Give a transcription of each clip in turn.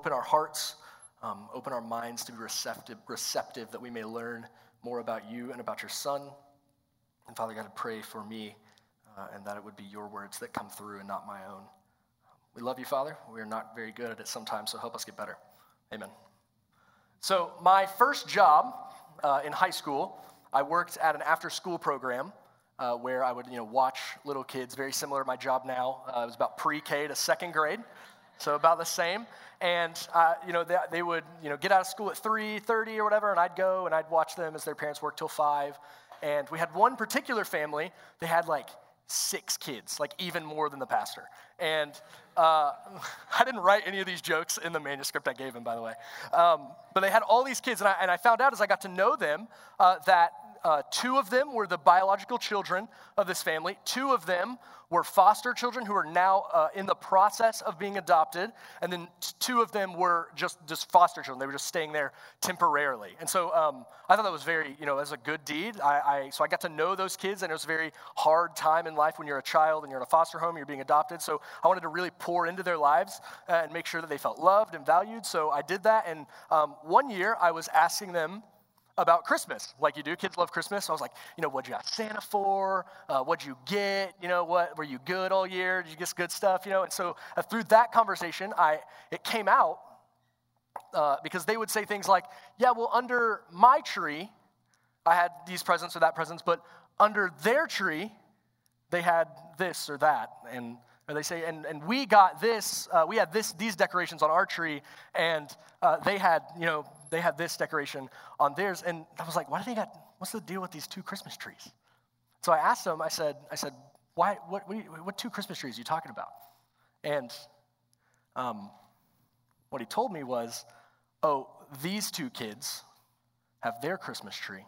open our hearts, um, open our minds to be receptive, receptive, that we may learn more about you and about your Son. And Father God, I pray for me uh, and that it would be your words that come through and not my own. We love you, Father. We are not very good at it sometimes, so help us get better. Amen. So, my first job uh, in high school, I worked at an after school program. Uh, where I would, you know, watch little kids, very similar to my job now. Uh, it was about pre-K to second grade, so about the same. And, uh, you know, they, they, would, you know, get out of school at 3.30 or whatever, and I'd go and I'd watch them as their parents worked till 5. And we had one particular family, they had like six kids, like even more than the pastor. And uh, I didn't write any of these jokes in the manuscript I gave him, by the way. Um, but they had all these kids, and I, and I, found out as I got to know them uh, that uh, two of them were the biological children of this family. Two of them were foster children who are now uh, in the process of being adopted. And then two of them were just, just foster children. They were just staying there temporarily. And so um, I thought that was very, you know, as a good deed. I, I, so I got to know those kids, and it was a very hard time in life when you're a child and you're in a foster home, you're being adopted. So I wanted to really pour into their lives uh, and make sure that they felt loved and valued. So I did that. And um, one year I was asking them about Christmas, like you do. Kids love Christmas. So I was like, you know, what'd you ask Santa for? Uh, what'd you get? You know, what were you good all year? Did you get good stuff? You know, and so uh, through that conversation, I it came out uh, because they would say things like, yeah, well, under my tree, I had these presents or that presents, but under their tree, they had this or that, and or they say, and, and we got this, uh, we had this, these decorations on our tree, and uh, they had, you know, they had this decoration on theirs. And I was like, why do they got, what's the deal with these two Christmas trees? So I asked them, I said, I said, why, what, what, what two Christmas trees are you talking about? And um, what he told me was, oh, these two kids have their Christmas tree.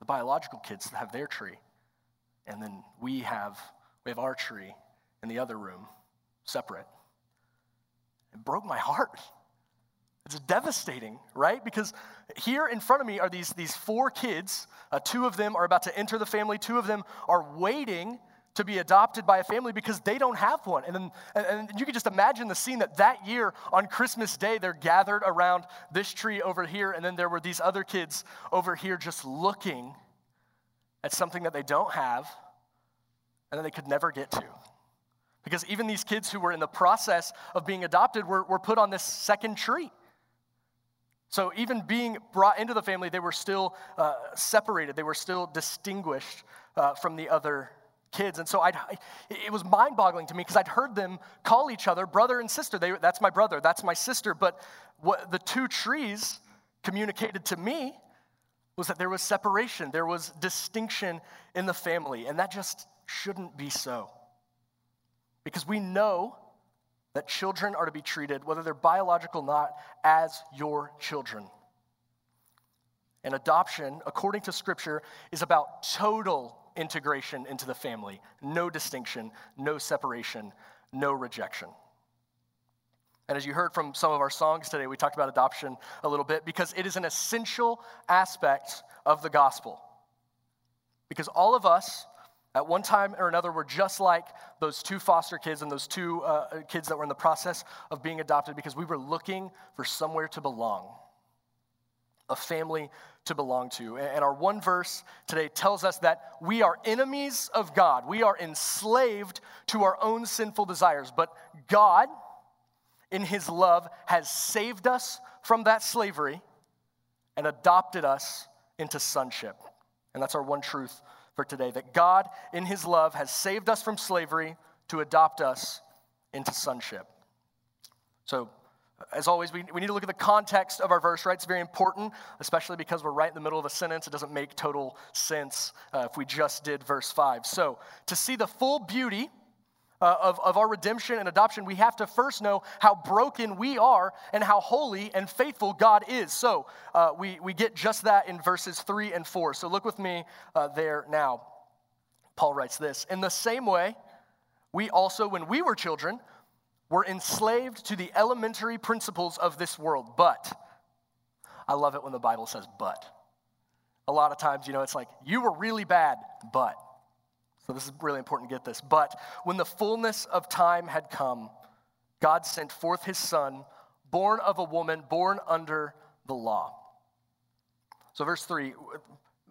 The biological kids have their tree. And then we have, we have our tree in the other room, separate. It broke my heart. It's devastating, right? Because here in front of me are these, these four kids. Uh, two of them are about to enter the family, two of them are waiting to be adopted by a family because they don't have one. And then and, and you can just imagine the scene that that year on Christmas Day, they're gathered around this tree over here, and then there were these other kids over here just looking at something that they don't have and that they could never get to. Because even these kids who were in the process of being adopted were, were put on this second tree. So, even being brought into the family, they were still uh, separated, they were still distinguished uh, from the other kids. And so I'd, it was mind boggling to me because I'd heard them call each other brother and sister. They, that's my brother, that's my sister. But what the two trees communicated to me was that there was separation, there was distinction in the family. And that just shouldn't be so. Because we know that children are to be treated, whether they're biological or not, as your children. And adoption, according to Scripture, is about total integration into the family no distinction, no separation, no rejection. And as you heard from some of our songs today, we talked about adoption a little bit because it is an essential aspect of the gospel. Because all of us at one time or another, we're just like those two foster kids and those two uh, kids that were in the process of being adopted because we were looking for somewhere to belong, a family to belong to. And our one verse today tells us that we are enemies of God. We are enslaved to our own sinful desires. But God, in His love, has saved us from that slavery and adopted us into sonship. And that's our one truth for today that God, in His love, has saved us from slavery to adopt us into sonship. So, as always, we, we need to look at the context of our verse, right? It's very important, especially because we're right in the middle of a sentence. It doesn't make total sense uh, if we just did verse 5. So, to see the full beauty uh, of, of our redemption and adoption, we have to first know how broken we are and how holy and faithful God is. So uh, we, we get just that in verses 3 and 4. So look with me uh, there now. Paul writes this In the same way, we also, when we were children, were enslaved to the elementary principles of this world. But, I love it when the Bible says but. A lot of times, you know, it's like, you were really bad, but. So this is really important to get this. But when the fullness of time had come, God sent forth his son, born of a woman, born under the law. So, verse 3,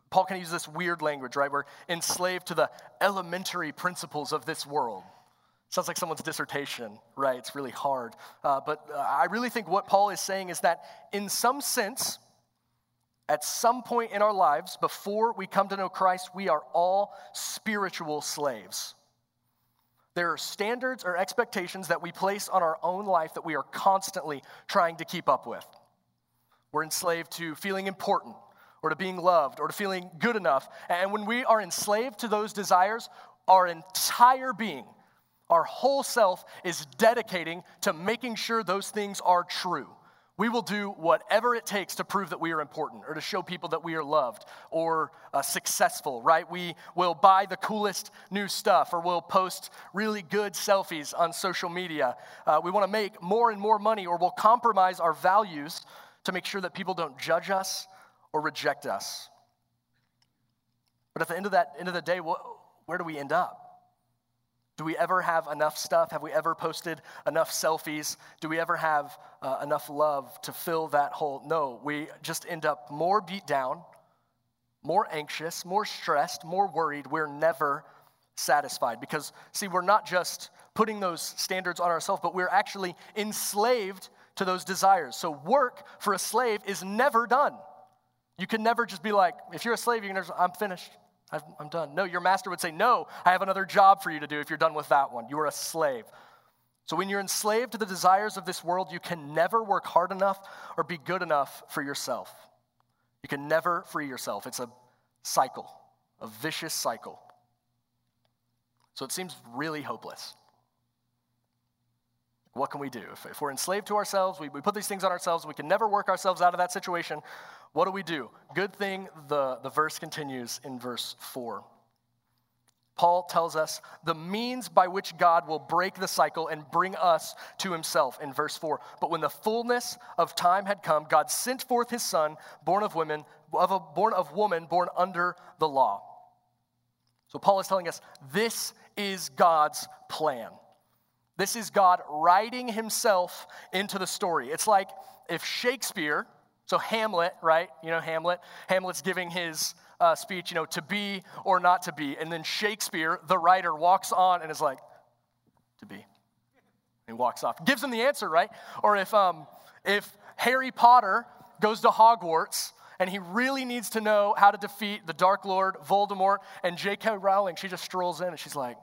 Paul can use this weird language, right? We're enslaved to the elementary principles of this world. Sounds like someone's dissertation, right? It's really hard. Uh, but uh, I really think what Paul is saying is that, in some sense, at some point in our lives, before we come to know Christ, we are all spiritual slaves. There are standards or expectations that we place on our own life that we are constantly trying to keep up with. We're enslaved to feeling important or to being loved or to feeling good enough. And when we are enslaved to those desires, our entire being, our whole self is dedicating to making sure those things are true. We will do whatever it takes to prove that we are important or to show people that we are loved or uh, successful, right? We will buy the coolest new stuff or we'll post really good selfies on social media. Uh, we want to make more and more money or we'll compromise our values to make sure that people don't judge us or reject us. But at the end of that end of the day, what, where do we end up? Do we ever have enough stuff? Have we ever posted enough selfies? Do we ever have uh, enough love to fill that hole? No, we just end up more beat down, more anxious, more stressed, more worried. We're never satisfied because, see, we're not just putting those standards on ourselves, but we're actually enslaved to those desires. So, work for a slave is never done. You can never just be like, if you're a slave, you can never, I'm finished. I'm done. No, your master would say, No, I have another job for you to do if you're done with that one. You are a slave. So when you're enslaved to the desires of this world, you can never work hard enough or be good enough for yourself. You can never free yourself. It's a cycle, a vicious cycle. So it seems really hopeless. What can we do? If, if we're enslaved to ourselves, we, we put these things on ourselves, we can never work ourselves out of that situation. What do we do? Good thing the, the verse continues in verse 4. Paul tells us the means by which God will break the cycle and bring us to himself in verse 4. But when the fullness of time had come, God sent forth his son, born of women, of a, born of woman, born under the law. So Paul is telling us this is God's plan. This is God writing himself into the story. It's like if Shakespeare so, Hamlet, right? You know, Hamlet. Hamlet's giving his uh, speech, you know, to be or not to be. And then Shakespeare, the writer, walks on and is like, to be. And he walks off. Gives him the answer, right? Or if, um, if Harry Potter goes to Hogwarts and he really needs to know how to defeat the Dark Lord, Voldemort, and J.K. Rowling, she just strolls in and she's like,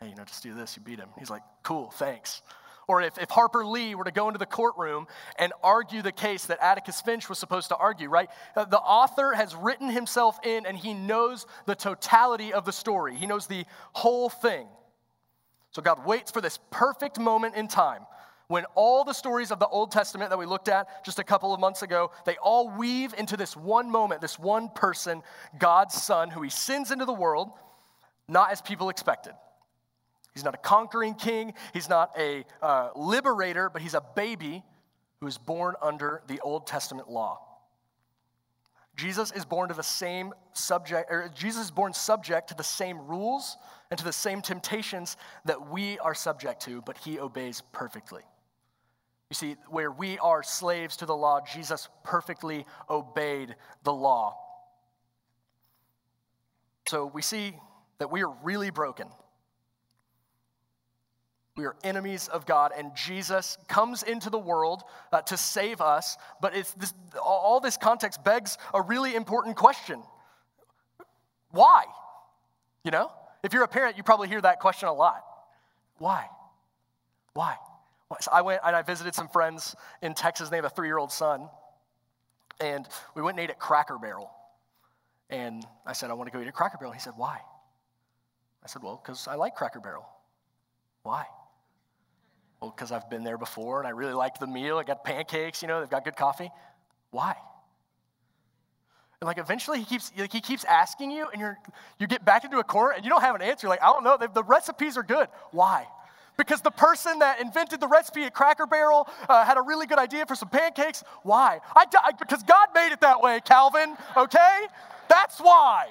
hey, you know, just do this, you beat him. He's like, cool, thanks. Or if, if Harper Lee were to go into the courtroom and argue the case that Atticus Finch was supposed to argue, right? Uh, the author has written himself in and he knows the totality of the story, he knows the whole thing. So God waits for this perfect moment in time when all the stories of the Old Testament that we looked at just a couple of months ago, they all weave into this one moment, this one person, God's Son, who he sends into the world, not as people expected. He's not a conquering king, he's not a uh, liberator, but he's a baby who is born under the Old Testament law. Jesus is born to the same subject, or Jesus is born subject to the same rules and to the same temptations that we are subject to, but he obeys perfectly. You see, where we are slaves to the law, Jesus perfectly obeyed the law. So we see that we are really broken. We are enemies of God, and Jesus comes into the world uh, to save us. But it's this, all this context begs a really important question Why? You know, if you're a parent, you probably hear that question a lot. Why? Why? So I went and I visited some friends in Texas. They have a three year old son. And we went and ate at Cracker Barrel. And I said, I want to go eat at Cracker Barrel. He said, Why? I said, Well, because I like Cracker Barrel. Why? Well, because I've been there before and I really liked the meal. I got pancakes, you know, they've got good coffee. Why? And like eventually he keeps like he keeps asking you, and you're you get back into a corner and you don't have an answer. like, I don't know, the, the recipes are good. Why? Because the person that invented the recipe at Cracker Barrel uh, had a really good idea for some pancakes. Why? I, I, because God made it that way, Calvin, okay? That's why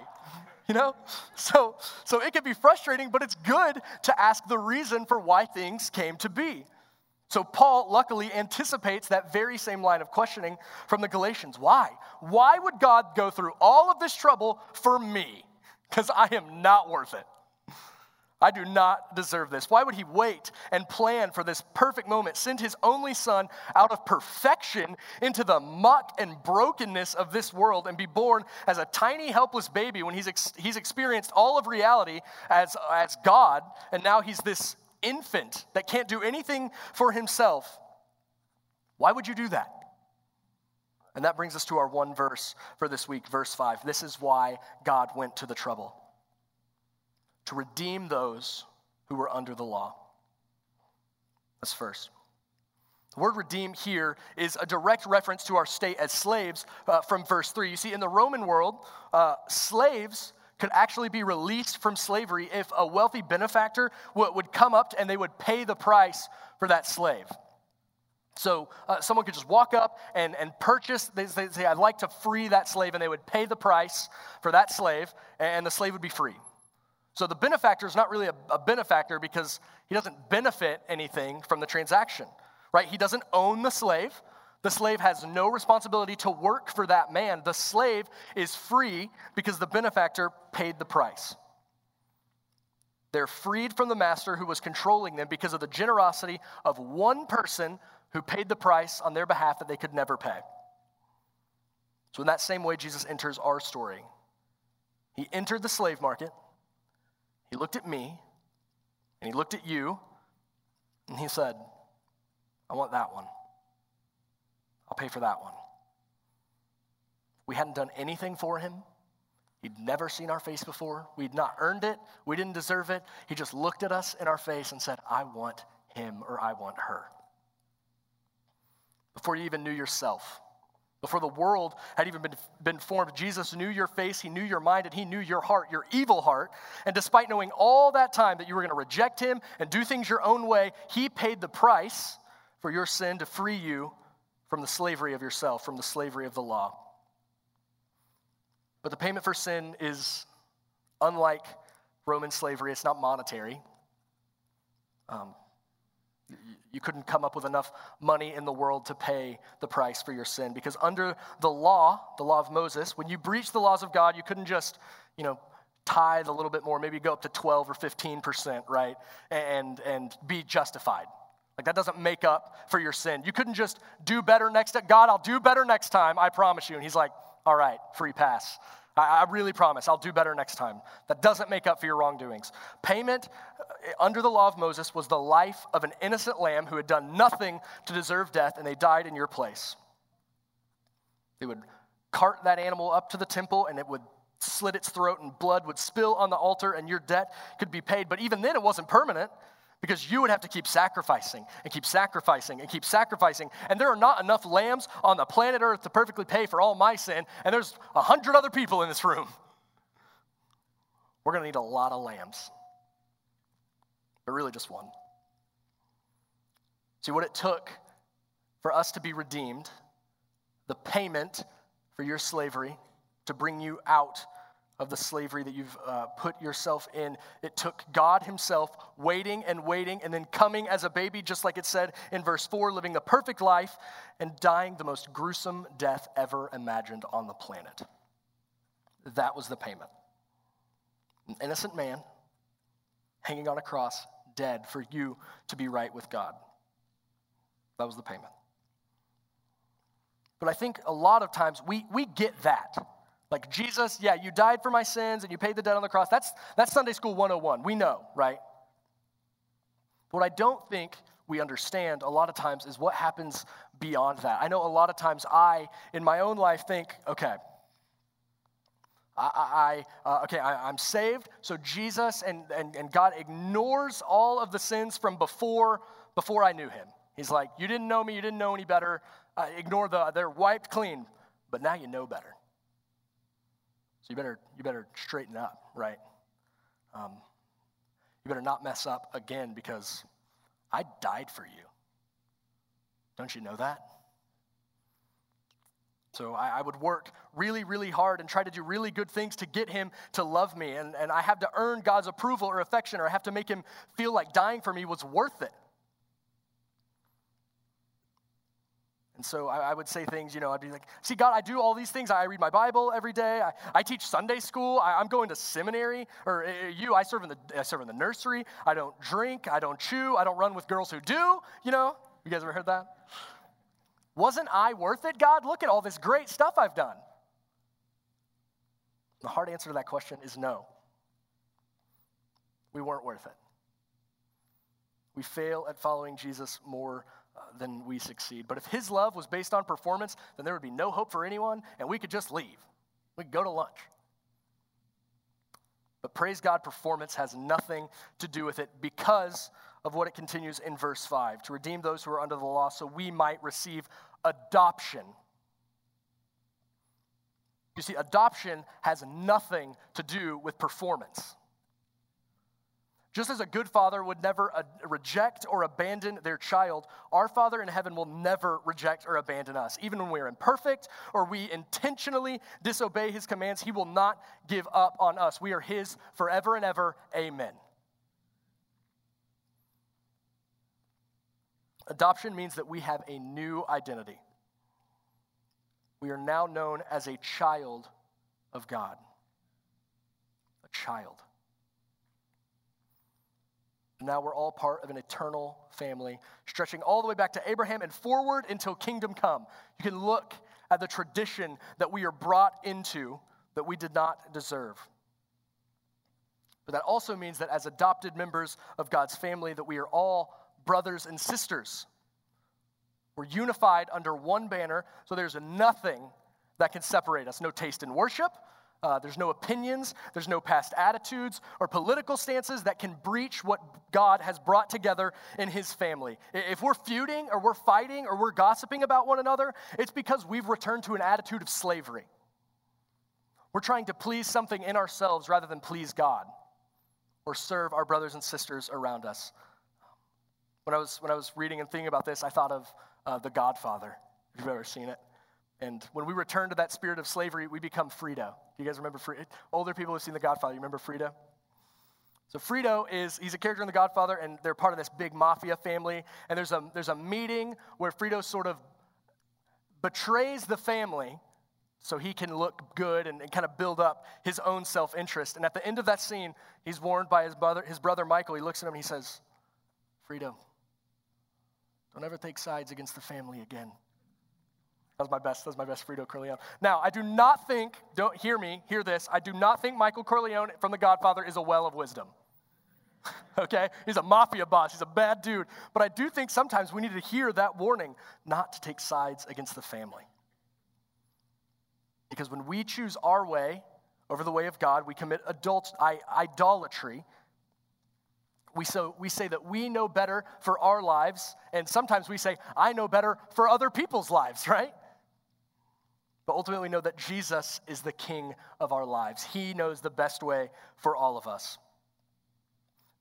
you know? So, so it can be frustrating, but it's good to ask the reason for why things came to be. So, Paul luckily anticipates that very same line of questioning from the Galatians. Why? Why would God go through all of this trouble for me? Because I am not worth it. I do not deserve this. Why would he wait and plan for this perfect moment, send his only son out of perfection into the muck and brokenness of this world, and be born as a tiny, helpless baby when he's, ex- he's experienced all of reality as, as God, and now he's this infant that can't do anything for himself? Why would you do that? And that brings us to our one verse for this week, verse 5. This is why God went to the trouble to redeem those who were under the law. That's first. The word redeem here is a direct reference to our state as slaves uh, from verse 3. You see, in the Roman world, uh, slaves could actually be released from slavery if a wealthy benefactor w- would come up and they would pay the price for that slave. So uh, someone could just walk up and, and purchase, they, they say, I'd like to free that slave, and they would pay the price for that slave, and the slave would be free. So the benefactor is not really a, a, benefactor because he doesn't benefit anything from the transaction, right? He doesn't own the slave. The slave has no responsibility to work for that man. The slave is free because the benefactor paid the price. They're freed from the master who was controlling them because of the generosity of one person who paid the price on their behalf that they could never pay. So, in that same way, Jesus enters our story. He entered the slave market. He looked at me and he looked at you and he said, I want that one. I'll pay for that one. We hadn't done anything for him. He'd never seen our face before. We'd not earned it. We didn't deserve it. He just looked at us in our face and said, I want him or I want her. Before you even knew yourself, before the world had even been, been formed, Jesus knew your face, He knew your mind, and He knew your heart, your evil heart. And despite knowing all that time that you were going to reject Him and do things your own way, He paid the price for your sin to free you from the slavery of yourself, from the slavery of the law. But the payment for sin is unlike Roman slavery, it's not monetary. Um, you couldn't come up with enough money in the world to pay the price for your sin because under the law, the law of Moses, when you breached the laws of God, you couldn't just, you know, tithe a little bit more, maybe go up to 12 or 15%, right? And and be justified. Like that doesn't make up for your sin. You couldn't just do better next time. God, I'll do better next time, I promise you. And he's like, all right, free pass. I, I really promise I'll do better next time. That doesn't make up for your wrongdoings. Payment uh, under the law of Moses was the life of an innocent lamb who had done nothing to deserve death, and they died in your place. They would cart that animal up to the temple, and it would slit its throat, and blood would spill on the altar, and your debt could be paid. But even then, it wasn't permanent because you would have to keep sacrificing and keep sacrificing and keep sacrificing. And there are not enough lambs on the planet Earth to perfectly pay for all my sin, and there's a hundred other people in this room. We're going to need a lot of lambs, but really just one. See, what it took for us to be redeemed, the payment for your slavery to bring you out of the slavery that you've uh, put yourself in. It took God Himself waiting and waiting and then coming as a baby, just like it said in verse 4, living the perfect life and dying the most gruesome death ever imagined on the planet. That was the payment. An innocent man hanging on a cross, dead for you to be right with God. That was the payment. But I think a lot of times we, we get that. Like, Jesus, yeah, you died for my sins and you paid the debt on the cross. That's, that's Sunday School 101. We know, right? What I don't think we understand a lot of times is what happens beyond that. I know a lot of times I, in my own life, think, okay, I, I uh, okay, I, am saved. So Jesus and, and, and God ignores all of the sins from before before I knew Him. He's like, you didn't know me, you didn't know any better. Uh, ignore the, they're wiped clean, but now you know better. So you better, you better straighten up, right? Um, you better not mess up again because I died for you. Don't you know that? So I, I, would work really, really hard and try to do really good things to get him to love me. And, and I have to earn God's approval or affection, or I have to make him feel like dying for me was worth it. And so I, I, would say things, you know, I'd be like, see, God, I do all these things. I read my Bible every day. I, I teach Sunday school. I, am going to seminary. Or uh, you, I serve, in the, I serve in the nursery. I don't drink. I don't chew. I don't run with girls who do. You know, you guys ever heard that? Wasn't I worth it, God? Look at all this great stuff I've done. The hard answer to that question is no. We weren't worth it. We fail at following Jesus more than we succeed. But if his love was based on performance, then there would be no hope for anyone, and we could just leave. We could go to lunch. But praise God, performance has nothing to do with it because of what it continues in verse 5 to redeem those who are under the law so we might receive adoption. You see, adoption has nothing to do with performance. Just as a good father would never uh, reject or abandon their child, our Father in heaven will never reject or abandon us. Even when we are imperfect or we intentionally disobey his commands, he will not give up on us. We are his forever and ever. Amen. Adoption means that we have a new identity. We are now known as a child of God. A child. Now we're all part of an eternal family, stretching all the way back to Abraham and forward until kingdom come. You can look at the tradition that we are brought into that we did not deserve. But that also means that as adopted members of God's family that we are all brothers and sisters. We're unified under one banner, so there's nothing that can separate us. No taste in worship, uh, there's no opinions, there's no past attitudes or political stances that can breach what God has brought together in His family. If we're feuding or we're fighting or we're gossiping about one another, it's because we've returned to an attitude of slavery. We're trying to please something in ourselves rather than please God or serve our brothers and sisters around us. When I was, when I was reading and thinking about this, I thought of uh, The Godfather. If you've ever seen it. And when we return to that spirit of slavery, we become. Do you guys remember Fredo? Older people who've seen The Godfather, you remember Fredo? So Fredo is he's a character in The Godfather, and they're part of this big mafia family. And there's a there's a meeting where Fredo sort of betrays the family so he can look good and, and kind of build up his own self-interest. And at the end of that scene, he's warned by his brother, his brother Michael. He looks at him and he says, Fredo, don't ever take sides against the family again. That's my best. That's my best Fredo Corleone. Now, I do not think, don't hear me, hear this. I do not think Michael Corleone from The Godfather is a well of wisdom. okay? He's a mafia boss. He's a bad dude. But I do think sometimes we need to hear that warning not to take sides against the family. Because when we choose our way over the way of God, we commit adult, idolatry we, so, we say that we know better for our lives, and sometimes we say, I know better for other people's lives, right? But ultimately, we know that Jesus is the king of our lives. He knows the best way for all of us.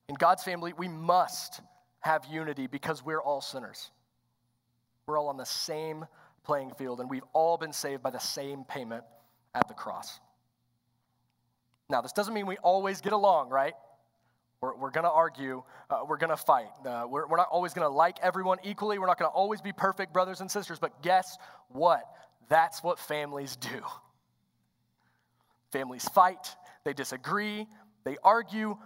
In God's family, we must have unity because we're all sinners. We're all on the same playing field, and we've all been saved by the same payment at the cross. Now, this doesn't mean we always get along, right? We're, we're going to argue. Uh, we're going to fight. Uh, we're, we're not always going to like everyone equally. We're not going to always be perfect brothers and sisters. But guess what? That's what families do. Families fight, they disagree, they argue,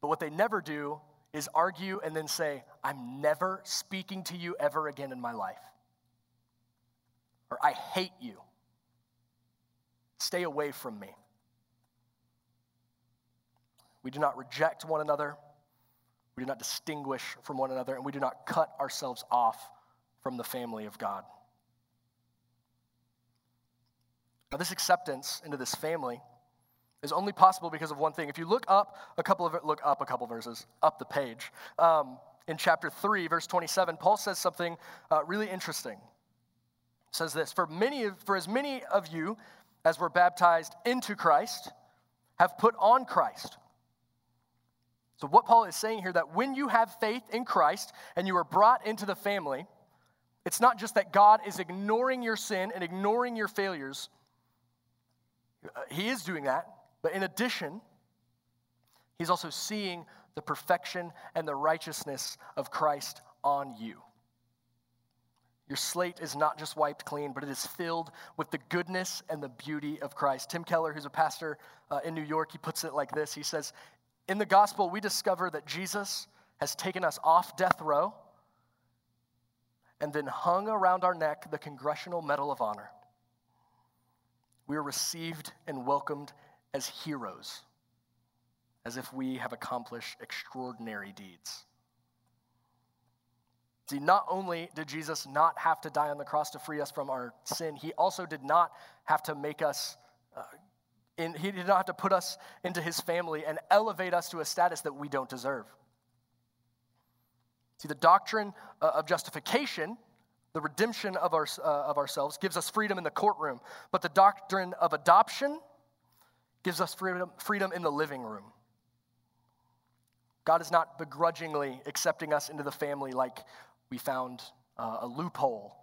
but what they never do is argue and then say, I'm never speaking to you ever again in my life. Or I hate you. Stay away from me. We do not reject one another. We do not distinguish from one another, and we do not cut ourselves off from the family of God. Now, this acceptance into this family is only possible because of one thing. If you look up a couple of look up a couple verses up the page um, in chapter three, verse twenty-seven, Paul says something uh, really interesting. It says this: For many, of, for as many of you as were baptized into Christ, have put on Christ. So, what Paul is saying here that when you have faith in Christ and you are brought into the family, it's not just that God is ignoring your sin and ignoring your failures. He is doing that, but in addition, He's also seeing the perfection and the righteousness of Christ on you. Your slate is not just wiped clean, but it is filled with the goodness and the beauty of Christ. Tim Keller, who's a pastor uh, in New York, he puts it like this He says, In the gospel, we discover that Jesus has taken us off death row and then hung around our neck the Congressional Medal of Honor. We are received and welcomed as heroes, as if we have accomplished extraordinary deeds. See, not only did Jesus not have to die on the cross to free us from our sin, he also did not have to make us, uh, in, he did not have to put us into his family and elevate us to a status that we don't deserve. See, the doctrine uh, of justification, the redemption of, our, uh, of ourselves, gives us freedom in the courtroom, but the doctrine of adoption gives us freedom, freedom in the living room. God is not begrudgingly accepting us into the family like we found uh, a loophole,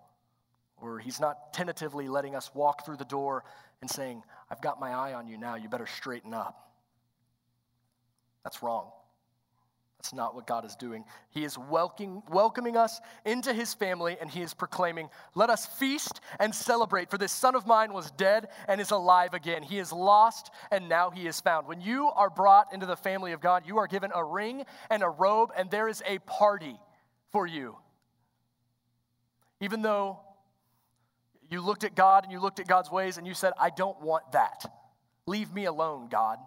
or He's not tentatively letting us walk through the door and saying, I've got my eye on you now, you better straighten up. That's wrong. That's not what God is doing. He is welcoming, welcoming us into his family and he is proclaiming, Let us feast and celebrate, for this son of mine was dead and is alive again. He is lost and now he is found. When you are brought into the family of God, you are given a ring and a robe, and there is a party for you. Even though you looked at God and you looked at God's ways and you said, I don't want that. Leave me alone, God.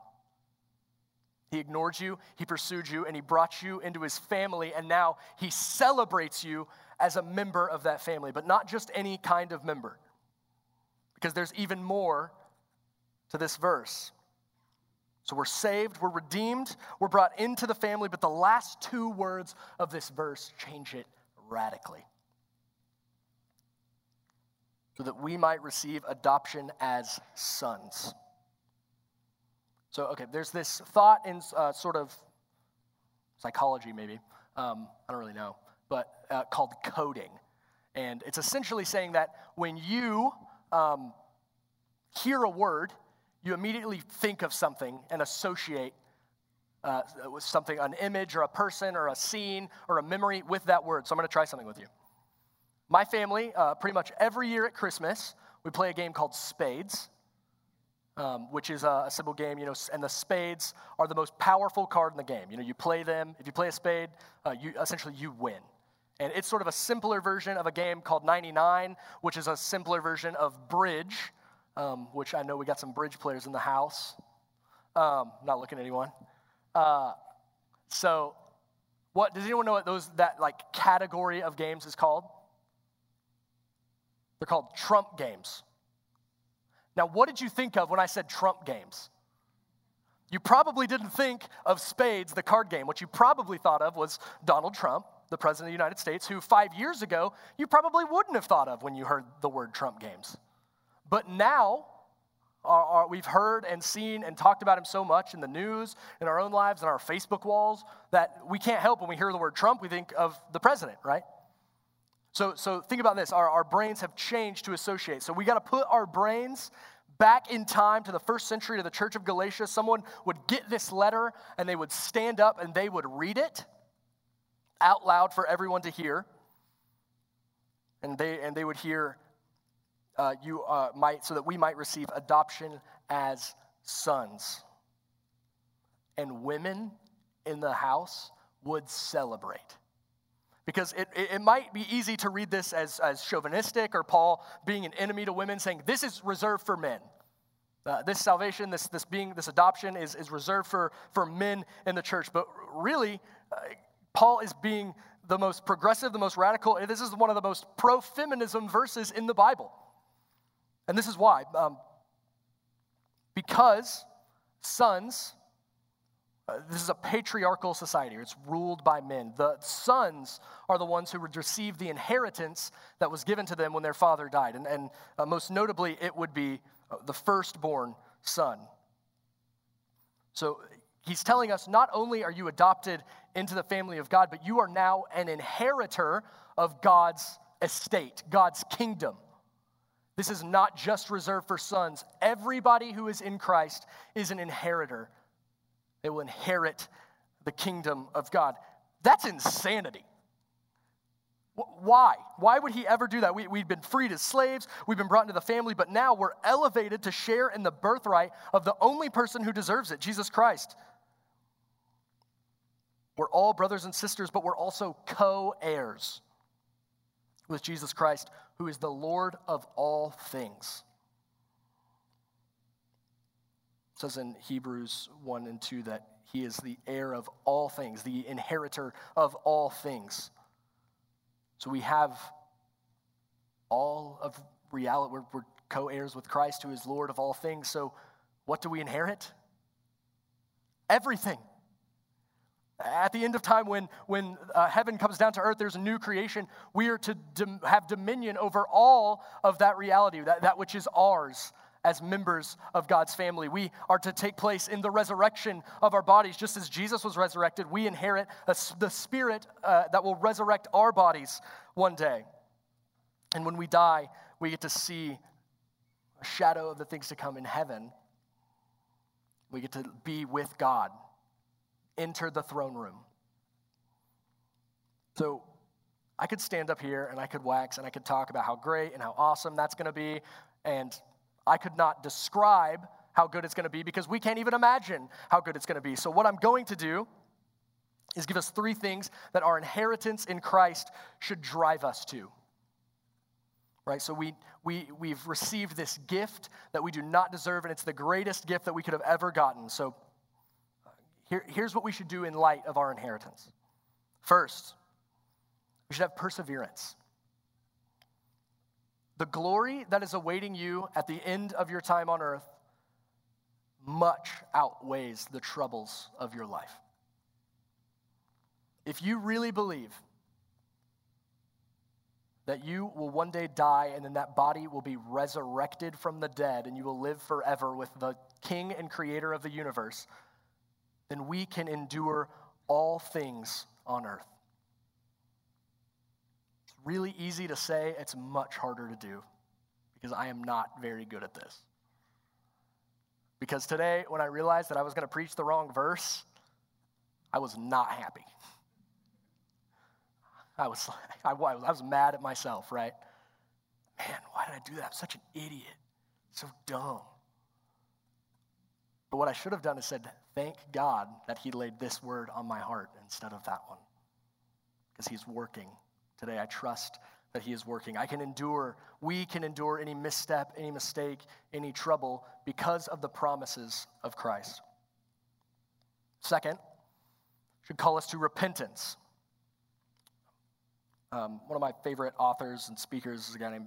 He ignored you, he pursued you, and he brought you into his family, and now he celebrates you as a member of that family, but not just any kind of member. Because there's even more to this verse. So we're saved, we're redeemed, we're brought into the family, but the last two words of this verse change it radically. So that we might receive adoption as sons. So, okay, there's this thought in uh, sort of psychology, maybe. Um, I don't really know, but uh, called coding. And it's essentially saying that when you um, hear a word, you immediately think of something and associate uh, with something, an image or a person or a scene or a memory with that word. So I'm going to try something with you. My family, uh, pretty much every year at Christmas, we play a game called Spades um, which is a, a, simple game, you know, and the spades are the most powerful card in the game. You know, you play them. If you play a spade, uh, you essentially you win. And it's sort of a simpler version of a game called 99, which is a simpler version of bridge, um, which I know we got some bridge players in the house. Um, not looking at anyone. Uh, so, what does anyone know what those that like category of games is called? They're called trump games. Now, what did you think of when I said Trump games? You probably didn't think of spades, the card game. What you probably thought of was Donald Trump, the President of the United States, who five years ago you probably wouldn't have thought of when you heard the word Trump games. But now, we've heard and seen and talked about him so much in the news, in our own lives, in our Facebook walls, that we can't help when we hear the word Trump, we think of the president, right? So, so think about this. Our, our brains have changed to associate. So we got to put our brains back in time to the first century to the church of Galatia. Someone would get this letter and they would stand up and they would read it out loud for everyone to hear. And they, and they would hear, uh, you uh, might, so that we might receive adoption as sons. And women in the house would celebrate. Because it, it, might be easy to read this as, as chauvinistic or Paul being an enemy to women, saying this is reserved for men. Uh, this salvation, this, this being, this adoption is, is reserved for, for men in the church. But really, uh, Paul is being the most progressive, the most radical. This is one of the most pro feminism verses in the Bible. And this is why. Um, because sons uh, this is a patriarchal society. It's ruled by men. The sons are the ones who would receive the inheritance that was given to them when their father died. And, and uh, most notably, it would be uh, the firstborn son. So he's telling us not only are you adopted into the family of God, but you are now an inheritor of God's estate, God's kingdom. This is not just reserved for sons. Everybody who is in Christ is an inheritor they will inherit the kingdom of God. That's insanity. Why? Why would he ever do that? We, we've been freed as slaves, we've been brought into the family, but now we're elevated to share in the birthright of the only person who deserves it, Jesus Christ. We're all brothers and sisters, but we're also co heirs with Jesus Christ, who is the Lord of all things. It says in Hebrews 1 and 2 that he is the heir of all things, the inheritor of all things. So we have all of reality. We're, we're co heirs with Christ, who is Lord of all things. So what do we inherit? Everything. At the end of time, when, when uh, heaven comes down to earth, there's a new creation. We are to dom- have dominion over all of that reality, that, that which is ours as members of God's family. We are to take place in the resurrection of our bodies. Just as Jesus was resurrected, we inherit a, the spirit uh, that will resurrect our bodies one day. And when we die, we get to see a shadow of the things to come in heaven. We get to be with God, enter the throne room. So, I could stand up here and I could wax and I could talk about how great and how awesome that's going to be. And I could not describe how good it's going to be because we can't even imagine how good it's going to be. So, what I'm going to do is give us three things that our inheritance in Christ should drive us to. Right? So, we, we, we've received this gift that we do not deserve, and it's the greatest gift that we could have ever gotten. So, here, here's what we should do in light of our inheritance. First, we should have perseverance. The glory that is awaiting you at the end of your time on earth much outweighs the troubles of your life. If you really believe that you will one day die and then that body will be resurrected from the dead and you will live forever with the king and creator of the universe, then we can endure all things on earth really easy to say, it's much harder to do because I am not very good at this. Because today, when I realized that I was going to preach the wrong verse, I was not happy. I was, I I was mad at myself, right? Man, why did I do that? I'm such an idiot. So dumb. But what I should have done is said, thank God that He laid this word on my heart instead of that one. Because He's working today. I trust that He is working. I can endure, we can endure any misstep, any mistake, any trouble because of the promises of Christ. Second, should call us to repentance. Um, one of my favorite authors and speakers is a guy named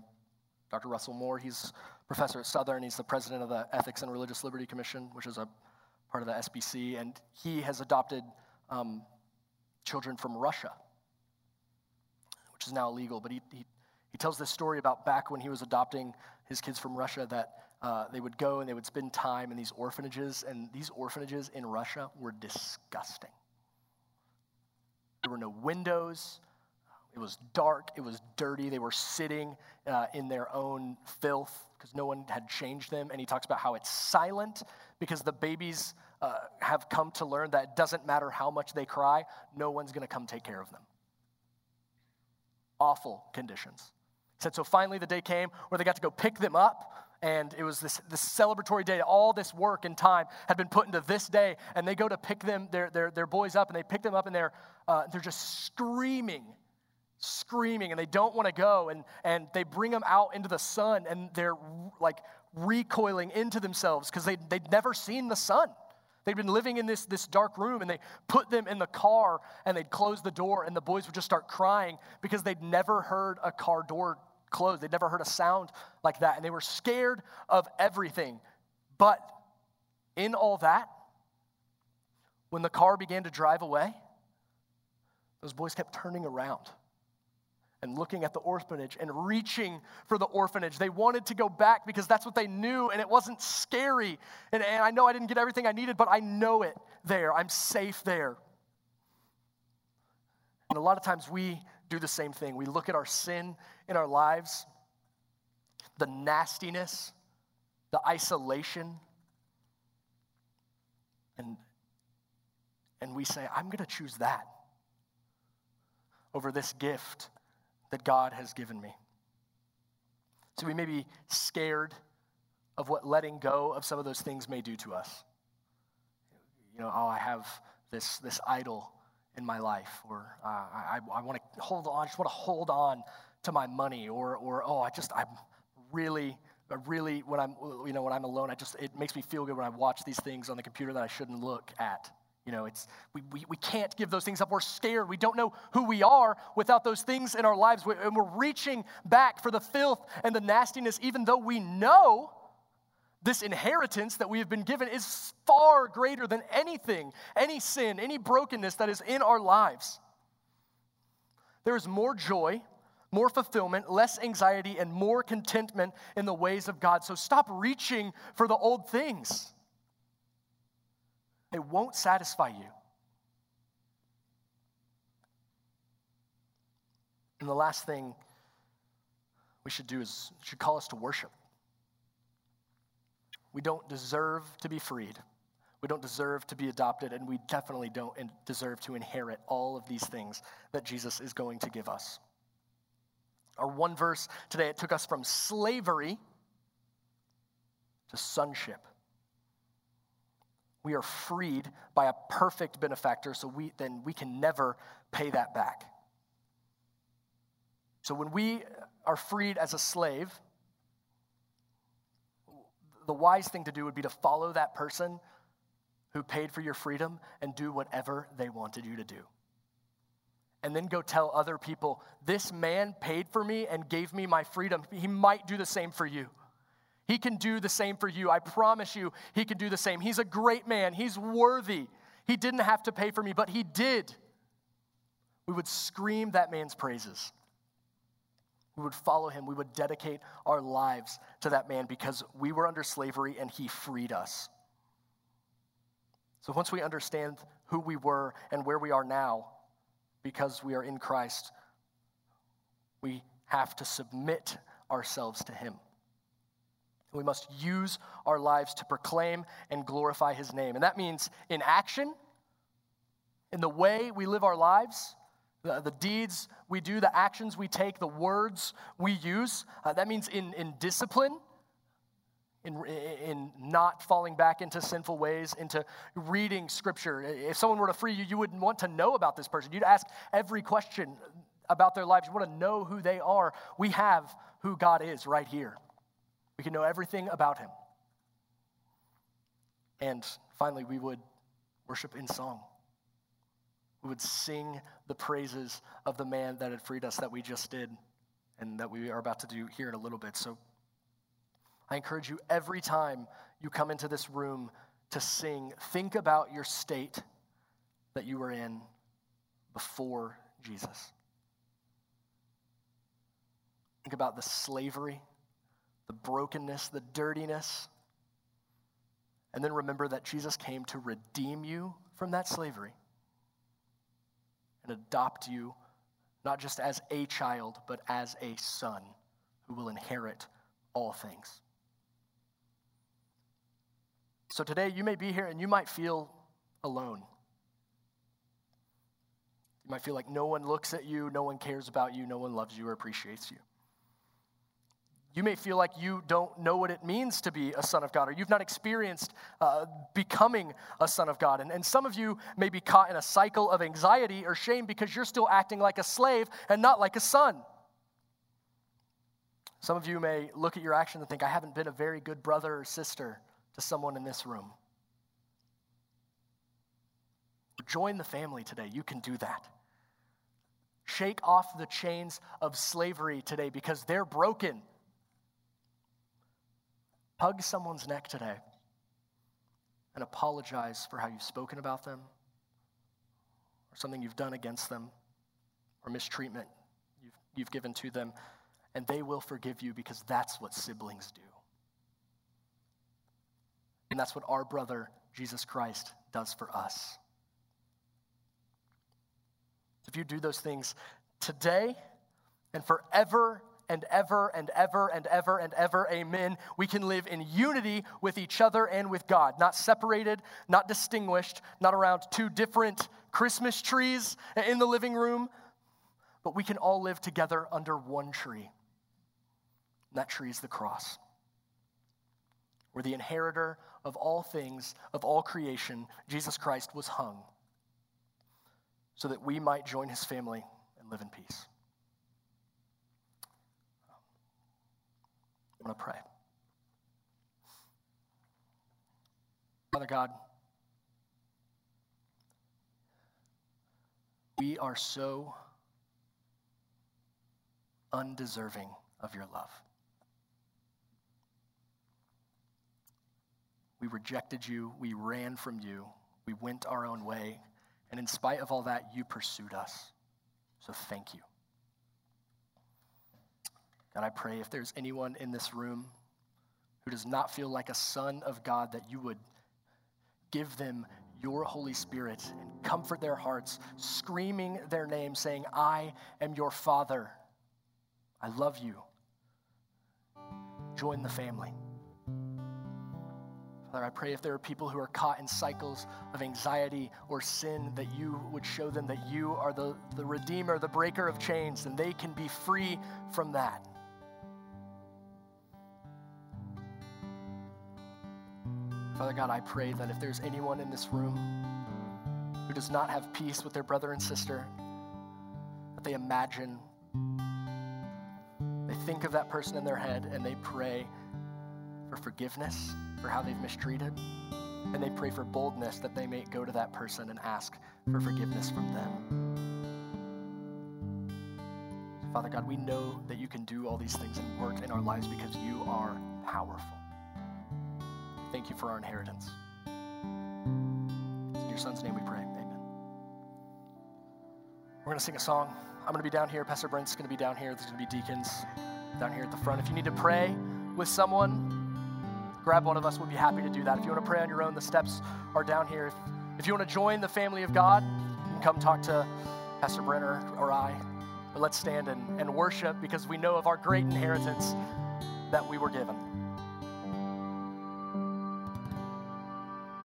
Dr. Russell Moore. He's professor at Southern. He's the president of the Ethics and Religious Liberty Commission, which is a part of the SBC, and he has adopted um, children from Russia is now illegal. But he, he, he tells this story about back when he was adopting his kids from Russia that uh, they would go and they would spend time in these orphanages, and these orphanages in Russia were disgusting. There were no windows. It was dark. It was dirty. They were sitting uh, in their own filth because no one had changed them. And he talks about how it's silent because the babies uh, have come to learn that it doesn't matter how much they cry, no one's going to come take care of them awful conditions. He said, so finally the day came where they got to go pick them up. And it was this, this celebratory day. All this work and time had been put into this day. And they go to pick them, their, their, their boys up, and they pick them up, and they're, uh, they're just screaming, screaming, and they don't want to go. And, and they bring them out into the sun, and they're like recoiling into themselves because they, they'd never seen the sun. They'd been living in this, this dark room and they put them in the car and they'd close the door and the boys would just start crying because they'd never heard a car door close. They'd never heard a sound like that and they were scared of everything. But in all that, when the car began to drive away, those boys kept turning around and looking at the orphanage and reaching for the orphanage. They wanted to go back because that's what they knew and it wasn't scary. And, and, I know I didn't get everything I needed, but I know it there. I'm safe there. And a lot of times we do the same thing. We look at our sin in our lives, the nastiness, the isolation, and, and we say, I'm going to choose that over this gift that God has given me. So we may be scared of what letting go of some of those things may do to us. You know, oh, I have this, this idol in my life, or uh, I, I want to hold on, I just want to hold on to my money, or, or oh, I just, I'm really, I really, when I'm, you know, when I'm alone, I just, it makes me feel good when I watch these things on the computer that I shouldn't look at. You know, it's, we, we, we can't give those things up. We're scared. We don't know who we are without those things in our lives. And we're reaching back for the filth and the nastiness, even though we know this inheritance that we have been given is far greater than anything, any sin, any brokenness that is in our lives. There is more joy, more fulfillment, less anxiety, and more contentment in the ways of God. So stop reaching for the old things. It won't satisfy you. And the last thing we should do is should call us to worship. We don't deserve to be freed. We don't deserve to be adopted, and we definitely don't deserve to inherit all of these things that Jesus is going to give us. Our one verse today, it took us from slavery to sonship we are freed by a perfect benefactor, so we, then we can never pay that back. So when we are freed as a slave, the wise thing to do would be to follow that person who paid for your freedom and do whatever they wanted you to do. And then go tell other people, this man paid for me and gave me my freedom. He might do the same for you. He can do the same for you. I promise you, He can do the same. He's a great man, He's worthy. He didn't have to pay for me, but He did. We would scream that man's praises. We would follow him. We would dedicate our lives to that man because we were under slavery and he freed us. So once we understand who we were and where we are now, because we are in Christ, we have to submit ourselves to him. We must use our lives to proclaim and glorify his name. And that means in action, in the way we live our lives, the, the deeds we do, the actions we take, the words we use. Uh, that means in, in discipline, in, in not falling back into sinful ways, into reading scripture. If someone were to free you, you wouldn't want to know about this person. You'd ask every question about their lives. You want to know who they are. We have who God is right here. We can know everything about him. And finally, we would worship in song. We would sing the praises of the man that had freed us that we just did and that we are about to do here in a little bit. So I encourage you every time you come into this room to sing, think about your state that you were in before Jesus. Think about the slavery the brokenness, the dirtiness. And then remember that Jesus came to redeem you from that slavery and adopt you not just as a child, but as a son who will inherit all things. So today you may be here and you might feel alone. You might feel like no one looks at you, no one cares about you, no one loves you or appreciates you. You may feel like you don't know what it means to be a son of God, or you've not experienced uh, becoming a son of God. And, and some of you may be caught in a cycle of anxiety or shame because you're still acting like a slave and not like a son. Some of you may look at your action and think, I haven't been a very good brother or sister to someone in this room. Join the family today. You can do that. Shake off the chains of slavery today because they're broken. Hug someone's neck today and apologize for how you've spoken about them or something you've done against them or mistreatment you've, you've given to them, and they will forgive you because that's what siblings do. And that's what our brother, Jesus Christ, does for us. If you do those things today and forever and ever and ever and ever and ever, amen, we can live in unity with each other and with God, not separated, not distinguished, not around two different Christmas trees in the living room, but we can all live together under one tree. And that tree is the cross, where the inheritor of all things, of all creation, Jesus Christ, was hung so that we might join his family and live in peace. I'm to pray. Father God, we are so undeserving of your love. We rejected you, we ran from you, we went our own way, and in spite of all that, you pursued us. So thank you. God, I pray if there's anyone in this room who does not feel like a son of God, that you would give them your Holy Spirit and comfort their hearts, screaming their name, saying, I am your Father. I love you. Join the family. Father, I pray if there are people who are caught in cycles of anxiety or sin, that you would show them that you are the, the Redeemer, the breaker of chains, and they can be free from that. Father God, I pray that if there's anyone in this room who does not have peace with their brother and sister, that they imagine, they think of that person in their head, and they pray for forgiveness for how they've mistreated, and they pray for boldness that they may go to that person and ask for forgiveness from them. Father God, we know that you can do all these things and work in our lives because you are powerful. Thank you for our inheritance. In your son's name we pray. Amen. We're going to sing a song. I'm going to be down here. Pastor Brent's going to be down here. There's going to be deacons down here at the front. If you need to pray with someone, grab one of us. We'd be happy to do that. If you want to pray on your own, the steps are down here. If, if you want to join the family of God, you can come talk to Pastor Brent or, or I. But let's stand and, and worship because we know of our great inheritance that we were given.